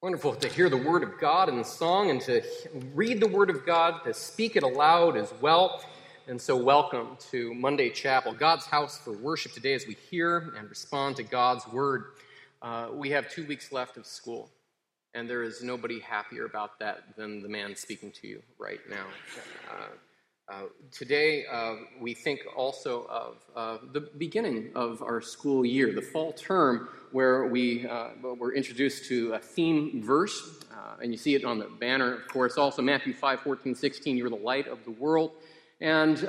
Wonderful to hear the Word of God in song and to read the Word of God, to speak it aloud as well. And so, welcome to Monday Chapel, God's house for worship today as we hear and respond to God's Word. Uh, we have two weeks left of school, and there is nobody happier about that than the man speaking to you right now. Uh, uh, today, uh, we think also of uh, the beginning of our school year, the fall term, where we uh, were introduced to a theme verse, uh, and you see it on the banner, of course, also Matthew 5 14, 16, you're the light of the world. And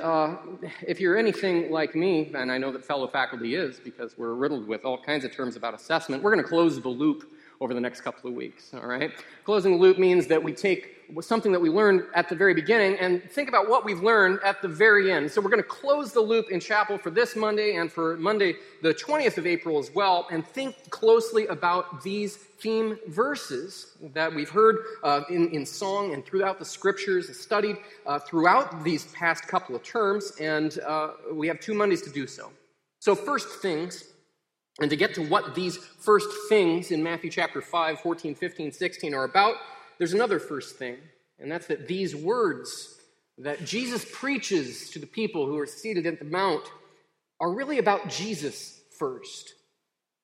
if you're anything like me, and I know that fellow faculty is because we're riddled with all kinds of terms about assessment, we're going to close the loop over the next couple of weeks, all right? Closing the loop means that we take something that we learned at the very beginning and think about what we've learned at the very end. So we're going to close the loop in chapel for this Monday and for Monday, the 20th of April as well, and think closely about these theme verses that we've heard uh, in, in song and throughout the scriptures and studied uh, throughout these past couple of terms, and uh, we have two Mondays to do so. So, first things, and to get to what these first things in Matthew chapter 5, 14, 15, 16 are about, there's another first thing, and that's that these words that Jesus preaches to the people who are seated at the Mount are really about Jesus first.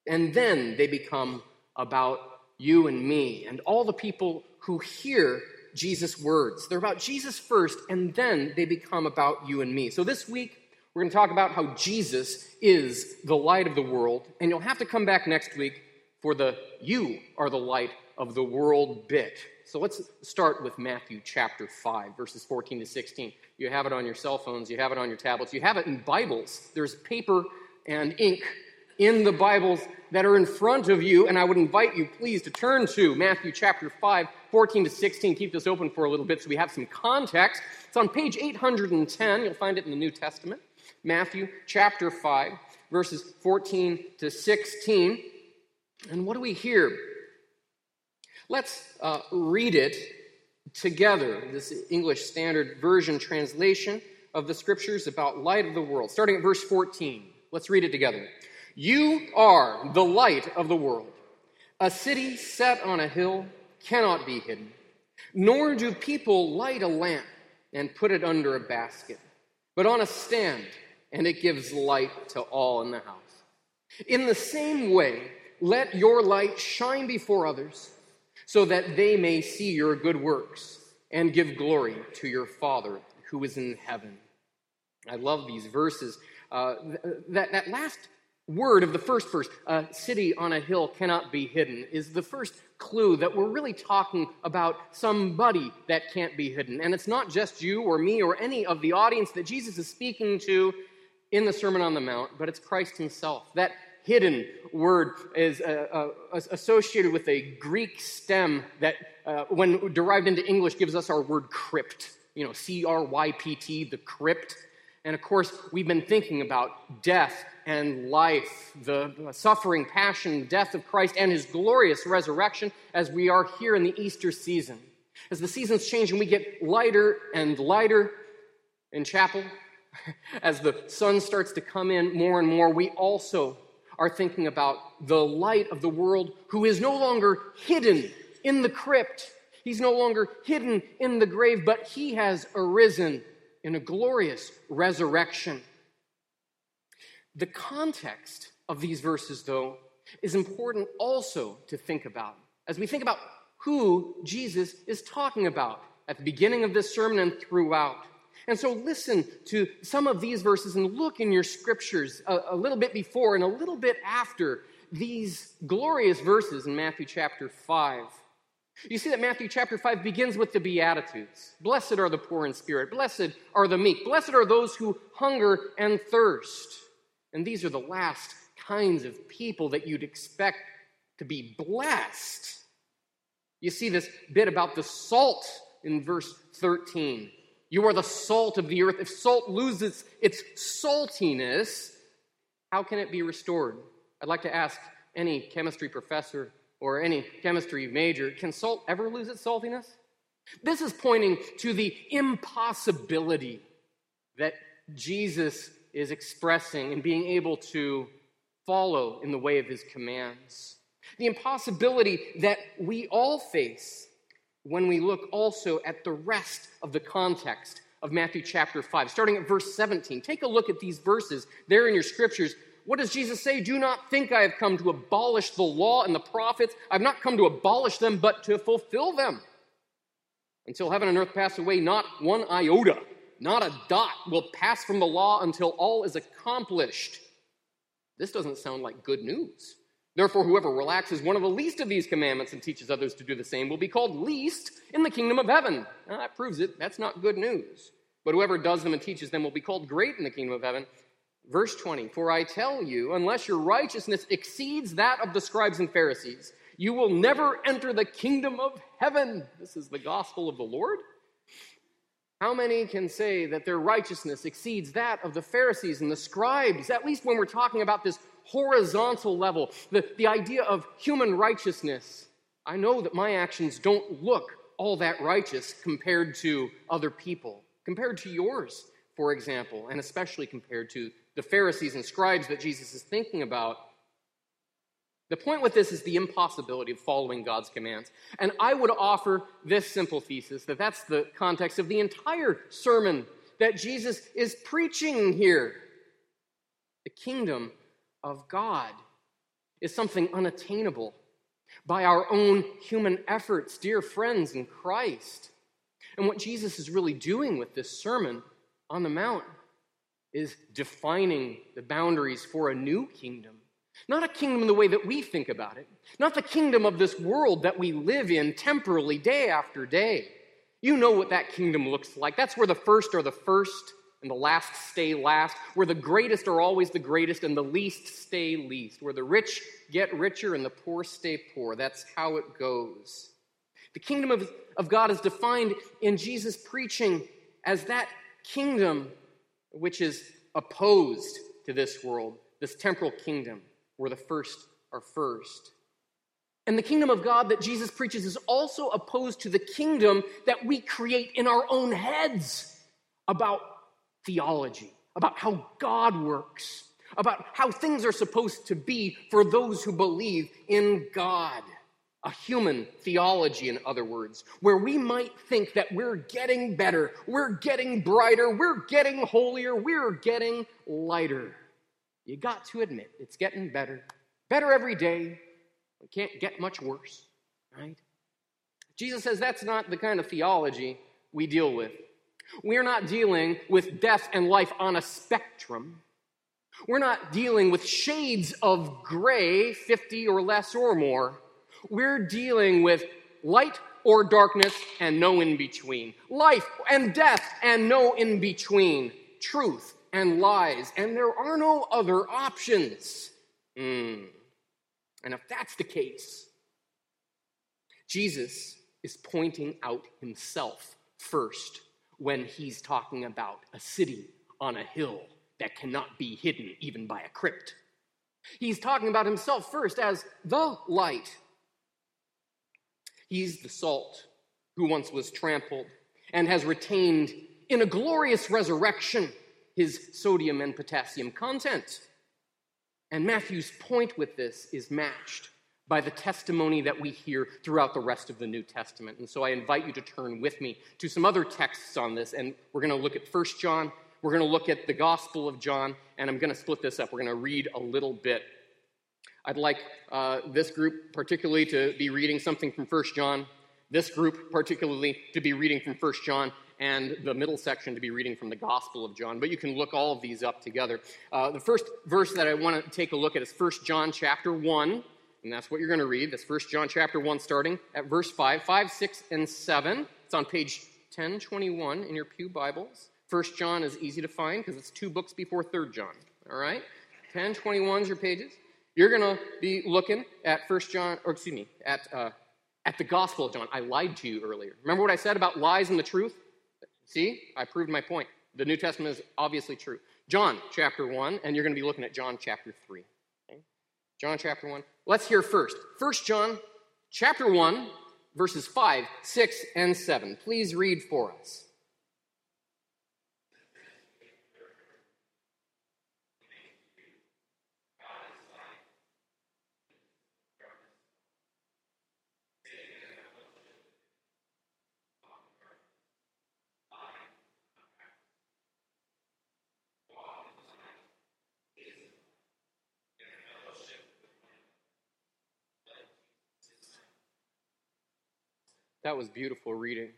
And then they become about you and me and all the people who hear Jesus' words. They're about Jesus first, and then they become about you and me. So this week, we're going to talk about how Jesus is the light of the world, and you'll have to come back next week for the You are the light of the world bit. So let's start with Matthew chapter 5, verses 14 to 16. You have it on your cell phones, you have it on your tablets, you have it in Bibles. There's paper and ink in the Bibles that are in front of you, and I would invite you, please, to turn to Matthew chapter 5, 14 to 16. Keep this open for a little bit so we have some context. It's on page 810. You'll find it in the New Testament. Matthew chapter 5, verses 14 to 16. And what do we hear? Let's uh, read it together, this English Standard Version translation of the scriptures about light of the world. Starting at verse 14. Let's read it together. You are the light of the world. A city set on a hill cannot be hidden, nor do people light a lamp and put it under a basket, but on a stand, and it gives light to all in the house. In the same way, let your light shine before others so that they may see your good works and give glory to your Father who is in heaven. I love these verses. Uh, that, that last word of the first verse, a city on a hill cannot be hidden, is the first clue that we're really talking about somebody that can't be hidden. And it's not just you or me or any of the audience that Jesus is speaking to in the Sermon on the Mount, but it's Christ himself. That hidden word is uh, uh, associated with a Greek stem that, uh, when derived into English, gives us our word crypt. You know, C R Y P T, the crypt. And of course, we've been thinking about death and life, the suffering, passion, death of Christ, and his glorious resurrection as we are here in the Easter season. As the seasons change and we get lighter and lighter in chapel, as the sun starts to come in more and more, we also are thinking about the light of the world who is no longer hidden in the crypt. He's no longer hidden in the grave, but he has arisen in a glorious resurrection. The context of these verses, though, is important also to think about as we think about who Jesus is talking about at the beginning of this sermon and throughout. And so listen to some of these verses and look in your scriptures a, a, little bit before and a little bit after these glorious verses in Matthew chapter 5. You see that Matthew chapter 5 begins with the Beatitudes. Blessed are the poor in spirit, blessed are the meek, blessed are those who hunger and thirst. And these are the last kinds of people that you'd expect to be blessed. You see this bit about the salt in verse 13. You are the salt of the earth. If salt loses its saltiness, how can it be restored? I'd like to ask any chemistry professor or any chemistry major can salt ever lose its saltiness? This is pointing to the impossibility that Jesus is expressing and being able to follow in the way of his commands. The impossibility that we all face when we look also at the rest of the context of Matthew chapter 5, starting at verse 17. Take a look at these verses there in your scriptures. What does Jesus say? Do not think I have come to abolish the law and the prophets. I've not come to abolish them, but to fulfill them. Until heaven and earth pass away, not one iota, not a dot will pass from the law until all is accomplished. This doesn't sound like good news. Therefore, whoever relaxes one of the least of these commandments and teaches others to do the same will be called least in the kingdom of heaven. Now, that proves it. That's not good news. But whoever does them and teaches them will be called great in the kingdom of heaven. Verse 20 For I tell you, unless your righteousness exceeds that of the scribes and Pharisees, you will never enter the kingdom of heaven. This is the gospel of the Lord. How many can say that their righteousness exceeds that of the Pharisees and the scribes? At least when we're talking about this horizontal level, the, the idea of human righteousness. I know that my actions don't look all that righteous compared to other people, compared to yours, for example, and especially compared to the Pharisees and scribes that Jesus is thinking about. The point with this is the impossibility of following God's commands. And I would offer this simple thesis that that's the context of the entire sermon that Jesus is preaching here. The kingdom of God is something unattainable by our own human efforts, dear friends in Christ. And what Jesus is really doing with this sermon on the Mount is defining the boundaries for a new kingdom. Not a kingdom in the way that we think about it, not the kingdom of this world that we live in temporally day after day. You know what that kingdom looks like. That's where the first are the first and the last stay last, where the greatest are always the greatest and the least stay least, where the rich get richer and the poor stay poor. That's how it goes. The kingdom of, of God is defined in Jesus' preaching as that kingdom which is opposed to this world, this temporal kingdom, where the first are first. And the kingdom of God that Jesus preaches is also opposed to the kingdom that we create in our own heads about theology, about how God works, about how things are supposed to be for those who believe in God. A human theology, in other words, where we might think that we're getting better, we're getting brighter, we're getting holier, we're getting lighter. You got to admit, it's getting better. Better every day. It can't get much worse, right? Jesus says that's not the kind of theology we deal with. We're not dealing with death and life on a spectrum. We're not dealing with shades of gray, 50 or less or more. We're dealing with light or darkness and no in between. Life and death and no in between. Truth and lies. And there are no other options. Mm. And if that's the case, Jesus is pointing out himself first when he's talking about a city on a hill that cannot be hidden even by a crypt. He's talking about himself first as the light. He's the salt who once was trampled and has retained in a glorious resurrection his sodium and potassium content. And Matthew's point with this is matched by the testimony that we hear throughout the rest of the New Testament. And so I invite you to turn with me to some other texts on this. And we're going to look at 1 John, we're going to look at the Gospel of John, and I'm going to split this up. We're going to read a little bit. I'd like uh, this group particularly to be reading something from 1 John, this group particularly to be reading from 1 John, and the middle section to be reading from the Gospel of John. But you can look all of these up together. Uh, the first verse that I want to take a look at is 1 John chapter 1 and that's what you're going to read. That's 1 John chapter 1, starting at verse 5, 5, 6, and 7. It's on page 1021 in your Pew Bibles. 1 John is easy to find because it's two books before 3 John. All right? 1021 is your pages. You're going to be looking at 1 John, or excuse me, at, uh, at the Gospel of John. I lied to you earlier. Remember what I said about lies and the truth? See? I proved my point. The New Testament is obviously true. John chapter 1, and you're going to be looking at John chapter 3. Okay? John chapter 1. Let's hear first. 1 John chapter 1, verses 5, 6, and 7. Please read for us. That was beautiful reading.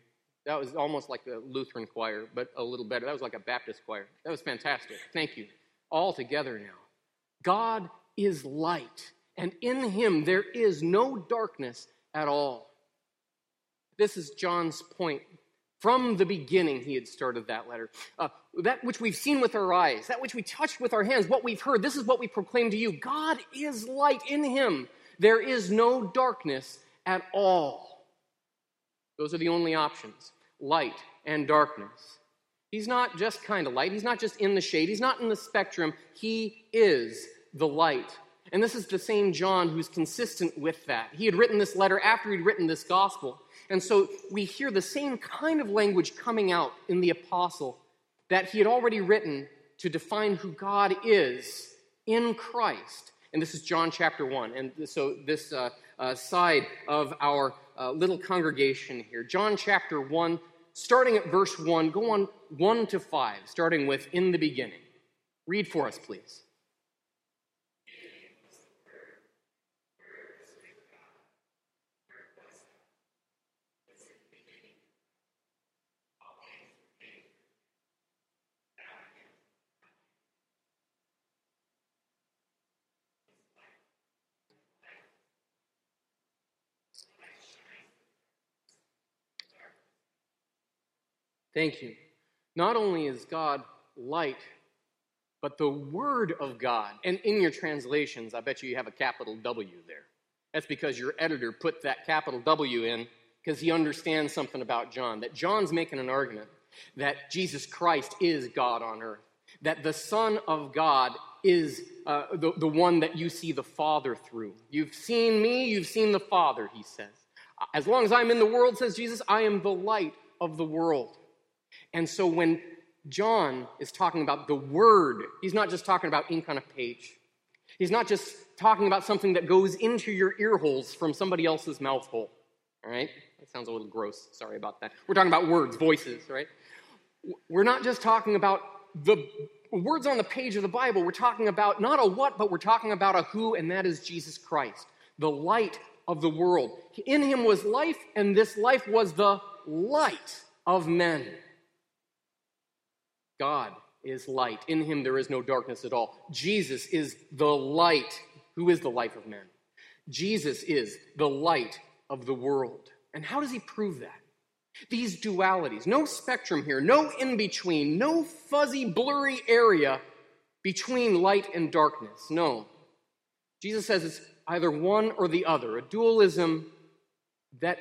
That was almost like the Lutheran choir, but a little better. That was like a Baptist choir. That was fantastic. Thank you. All together now. God is light, and in him there is no darkness at all. This is John's point. From the beginning, he had started that letter. Uh, that which we've seen with our eyes, that which we touched with our hands, what we've heard, this is what we proclaim to you. God is light in him. There is no darkness at all. Those are the only options light and darkness. He's not just kind of light, he's not just in the shade, he's not in the spectrum. He is the light. And this is the same John who's consistent with that. He had written this letter after he'd written this gospel. And so we hear the same kind of language coming out in the apostle that he had already written to define who God is in Christ. And this is John chapter 1. And so this uh, uh, side of our uh, little congregation here, John chapter 1, starting at verse 1, go on 1 to 5, starting with in the beginning. Read for us, please. Thank you. Not only is God light, but the Word of God. And in your translations, I bet you you have a capital W there. That's because your editor put that capital W in because he understands something about John. That John's making an argument that Jesus Christ is God on earth, that the Son of God is uh, the, the one that you see the Father through. You've seen me, you've seen the Father, he says. As long as I'm in the world, says Jesus, I am the light of the world. And so when John is talking about the word, he's not just talking about ink on a page. He's not just talking about something that goes into your ear holes from somebody else's mouth hole. All right? That sounds a little gross. Sorry about that. We're talking about words, voices, right? We're not just talking about the words on the page of the Bible. We're talking about not a what, but we're talking about a who, and that is Jesus Christ, the light of the world. In him was life, and this life was the light of men. God is light. In him there is no darkness at all. Jesus is the light. Who is the life of men? Jesus is the light of the world. And how does he prove that? These dualities, no spectrum here, no in between, no fuzzy, blurry area between light and darkness. No. Jesus says it's either one or the other, a dualism that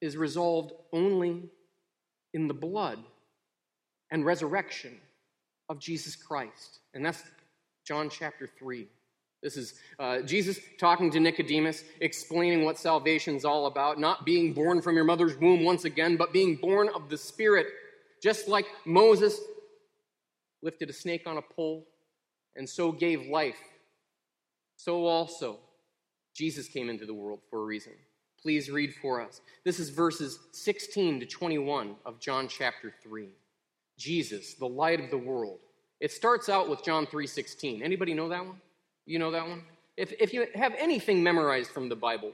is resolved only in the blood and resurrection of Jesus Christ. And that's John chapter 3. This is uh, Jesus talking to Nicodemus, explaining what salvation is all about, not being born from your mother's womb once again, but being born of the Spirit. Just like Moses lifted a snake on a pole and so gave life, so also Jesus came into the world for a reason. Please read for us. This is verses 16 to 21 of John chapter 3. Jesus, the light of the world. It starts out with John 3:16. Anybody know that one? You know that one? If, if you have anything memorized from the Bible,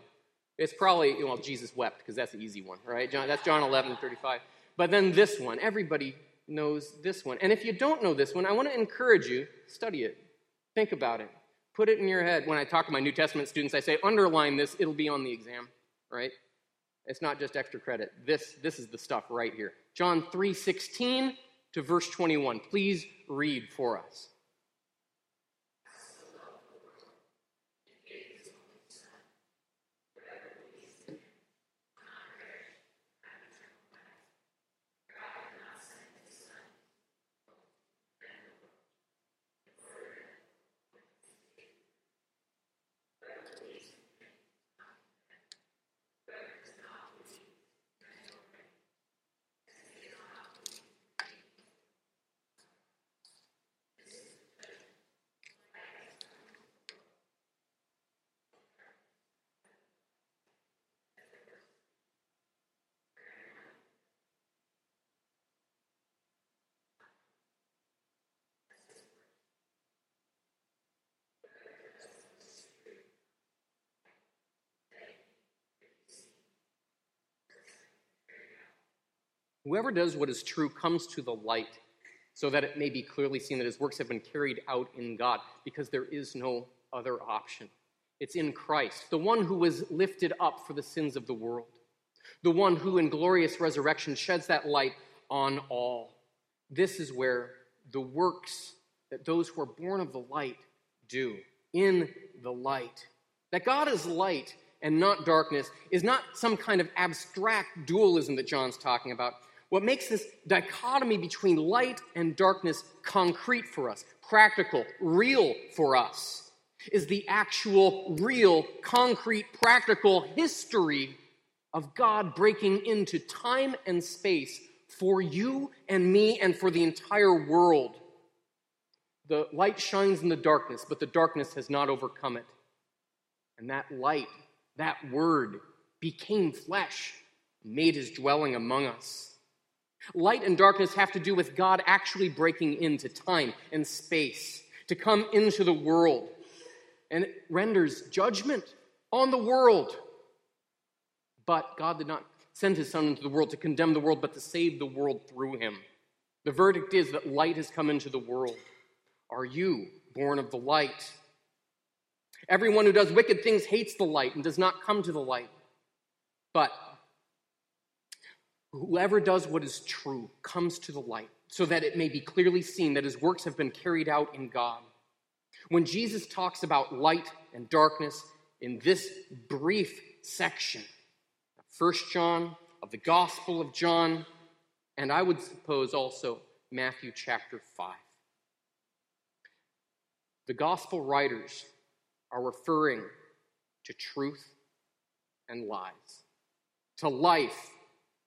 it's probably, well, Jesus wept, because that's the easy one, right? John, that's John 11, 35. But then this one, everybody knows this one. And if you don't know this one, I want to encourage you, study it. Think about it. Put it in your head. When I talk to my New Testament students, I say, underline this, it'll be on the exam, right? It's not just extra credit. This, this is the stuff right here. John 3:16 to verse 21. Please read for us. Whoever does what is true comes to the light, so that it may be clearly seen that his works have been carried out in God, because there is no other option. It's in Christ, the one who was lifted up for the sins of the world, the one who in glorious resurrection sheds that light on all. This is where the works that those who are born of the light do, in the light. That God is light and not darkness is not some kind of abstract dualism that John's talking about. What makes this dichotomy between light and darkness concrete for us, practical, real for us, is the actual, real, concrete, practical history of God breaking into time and space for you and me and for the entire world. The light shines in the darkness, but the darkness has not overcome it. And that light, that word, became flesh, made his dwelling among us. Light and darkness have to do with God actually breaking into time and space to come into the world and it renders judgment on the world. But God did not send his Son into the world to condemn the world, but to save the world through him. The verdict is that light has come into the world. Are you born of the light? Everyone who does wicked things hates the light and does not come to the light. But Whoever does what is true comes to the light, so that it may be clearly seen that his works have been carried out in God. When Jesus talks about light and darkness in this brief section 1 John, of the Gospel of John, and I would suppose also Matthew chapter 5, the Gospel writers are referring to truth and lies, to life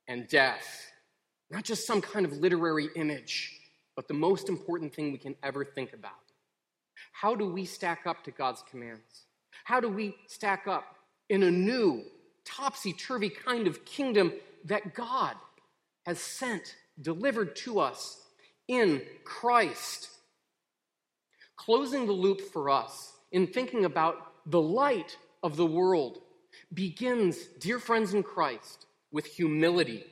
and death. Not just some kind of literary image, but the most important thing we can ever think about. How do we stack up to God's commands? How do we stack up in a new, topsy turvy kind of kingdom that God has sent, delivered to us in Christ? Closing the loop for us in thinking about the light of the world begins, dear friends in Christ, with humility,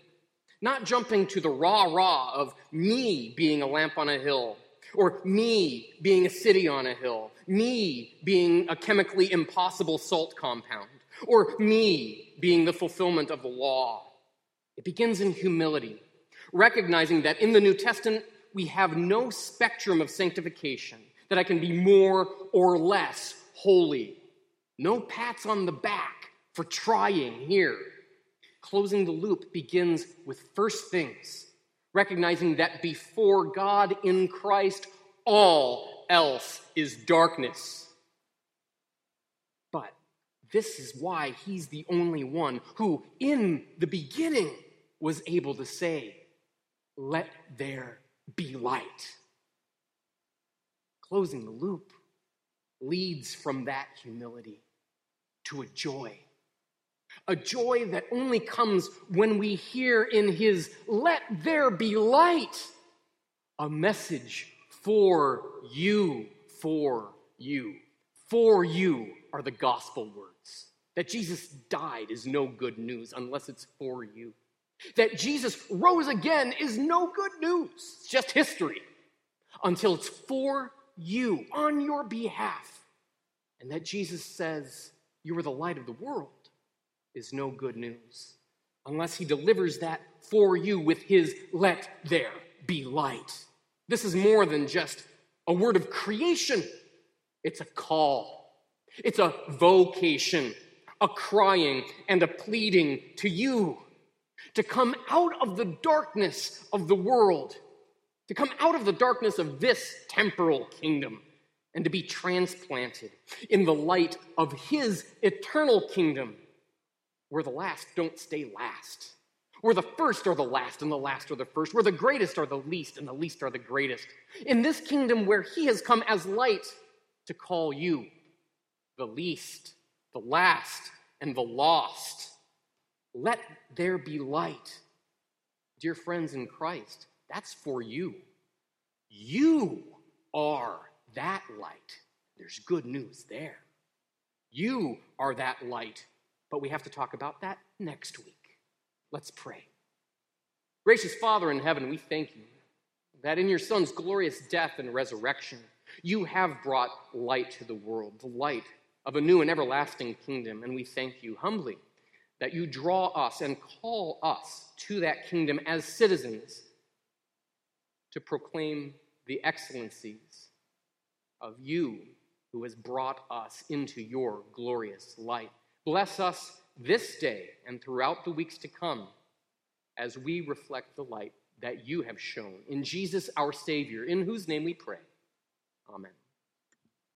not jumping to the rah rah of me being a lamp on a hill, or me being a city on a hill, me being a chemically impossible salt compound, or me being the fulfillment of the law. It begins in humility, recognizing that in the New Testament we have no spectrum of sanctification, that I can be more or less holy. No pats on the back for trying here closing the loop begins with first things, recognizing that before God in Christ, all else is darkness. But this is why he's the only one who, in the beginning, was able to say, Let there be light. Closing the loop leads from that humility to a joy a joy that only comes when we hear in his let there be light a message for you, for you. For you are the gospel words. That Jesus died is no good news unless it's for you. That Jesus rose again is no good news. It's just history until it's for you, on your behalf. And that Jesus says, You are the light of the world is no good news unless he delivers that for you with his let there be light. This is more than just a word of creation, it's a call, it's a vocation, a crying and a pleading to you to come out of the darkness of the world, to come out of the darkness of this temporal kingdom. And to be transplanted in the light of his eternal kingdom where the last don't stay last. Where the first are the last and the last are the first. Where the greatest are the least and the least are the greatest. In this kingdom where he has come as light to call you the least, the last, and the lost. Let there be light. Dear friends in Christ, that's for you. You are that light. There's good news there. You are that light but we have to talk about that next week. Let's pray. Gracious Father in heaven, we thank you that in your Son's glorious death and resurrection, you have brought light to the world, the light of a new and everlasting kingdom. And we thank you humbly that you draw us and call us to that kingdom as citizens to proclaim the excellencies of you who has brought us into your glorious light. Bless us this day and throughout the weeks to come as we reflect the light that you have shown. In Jesus, our Savior, in whose name we pray. Amen.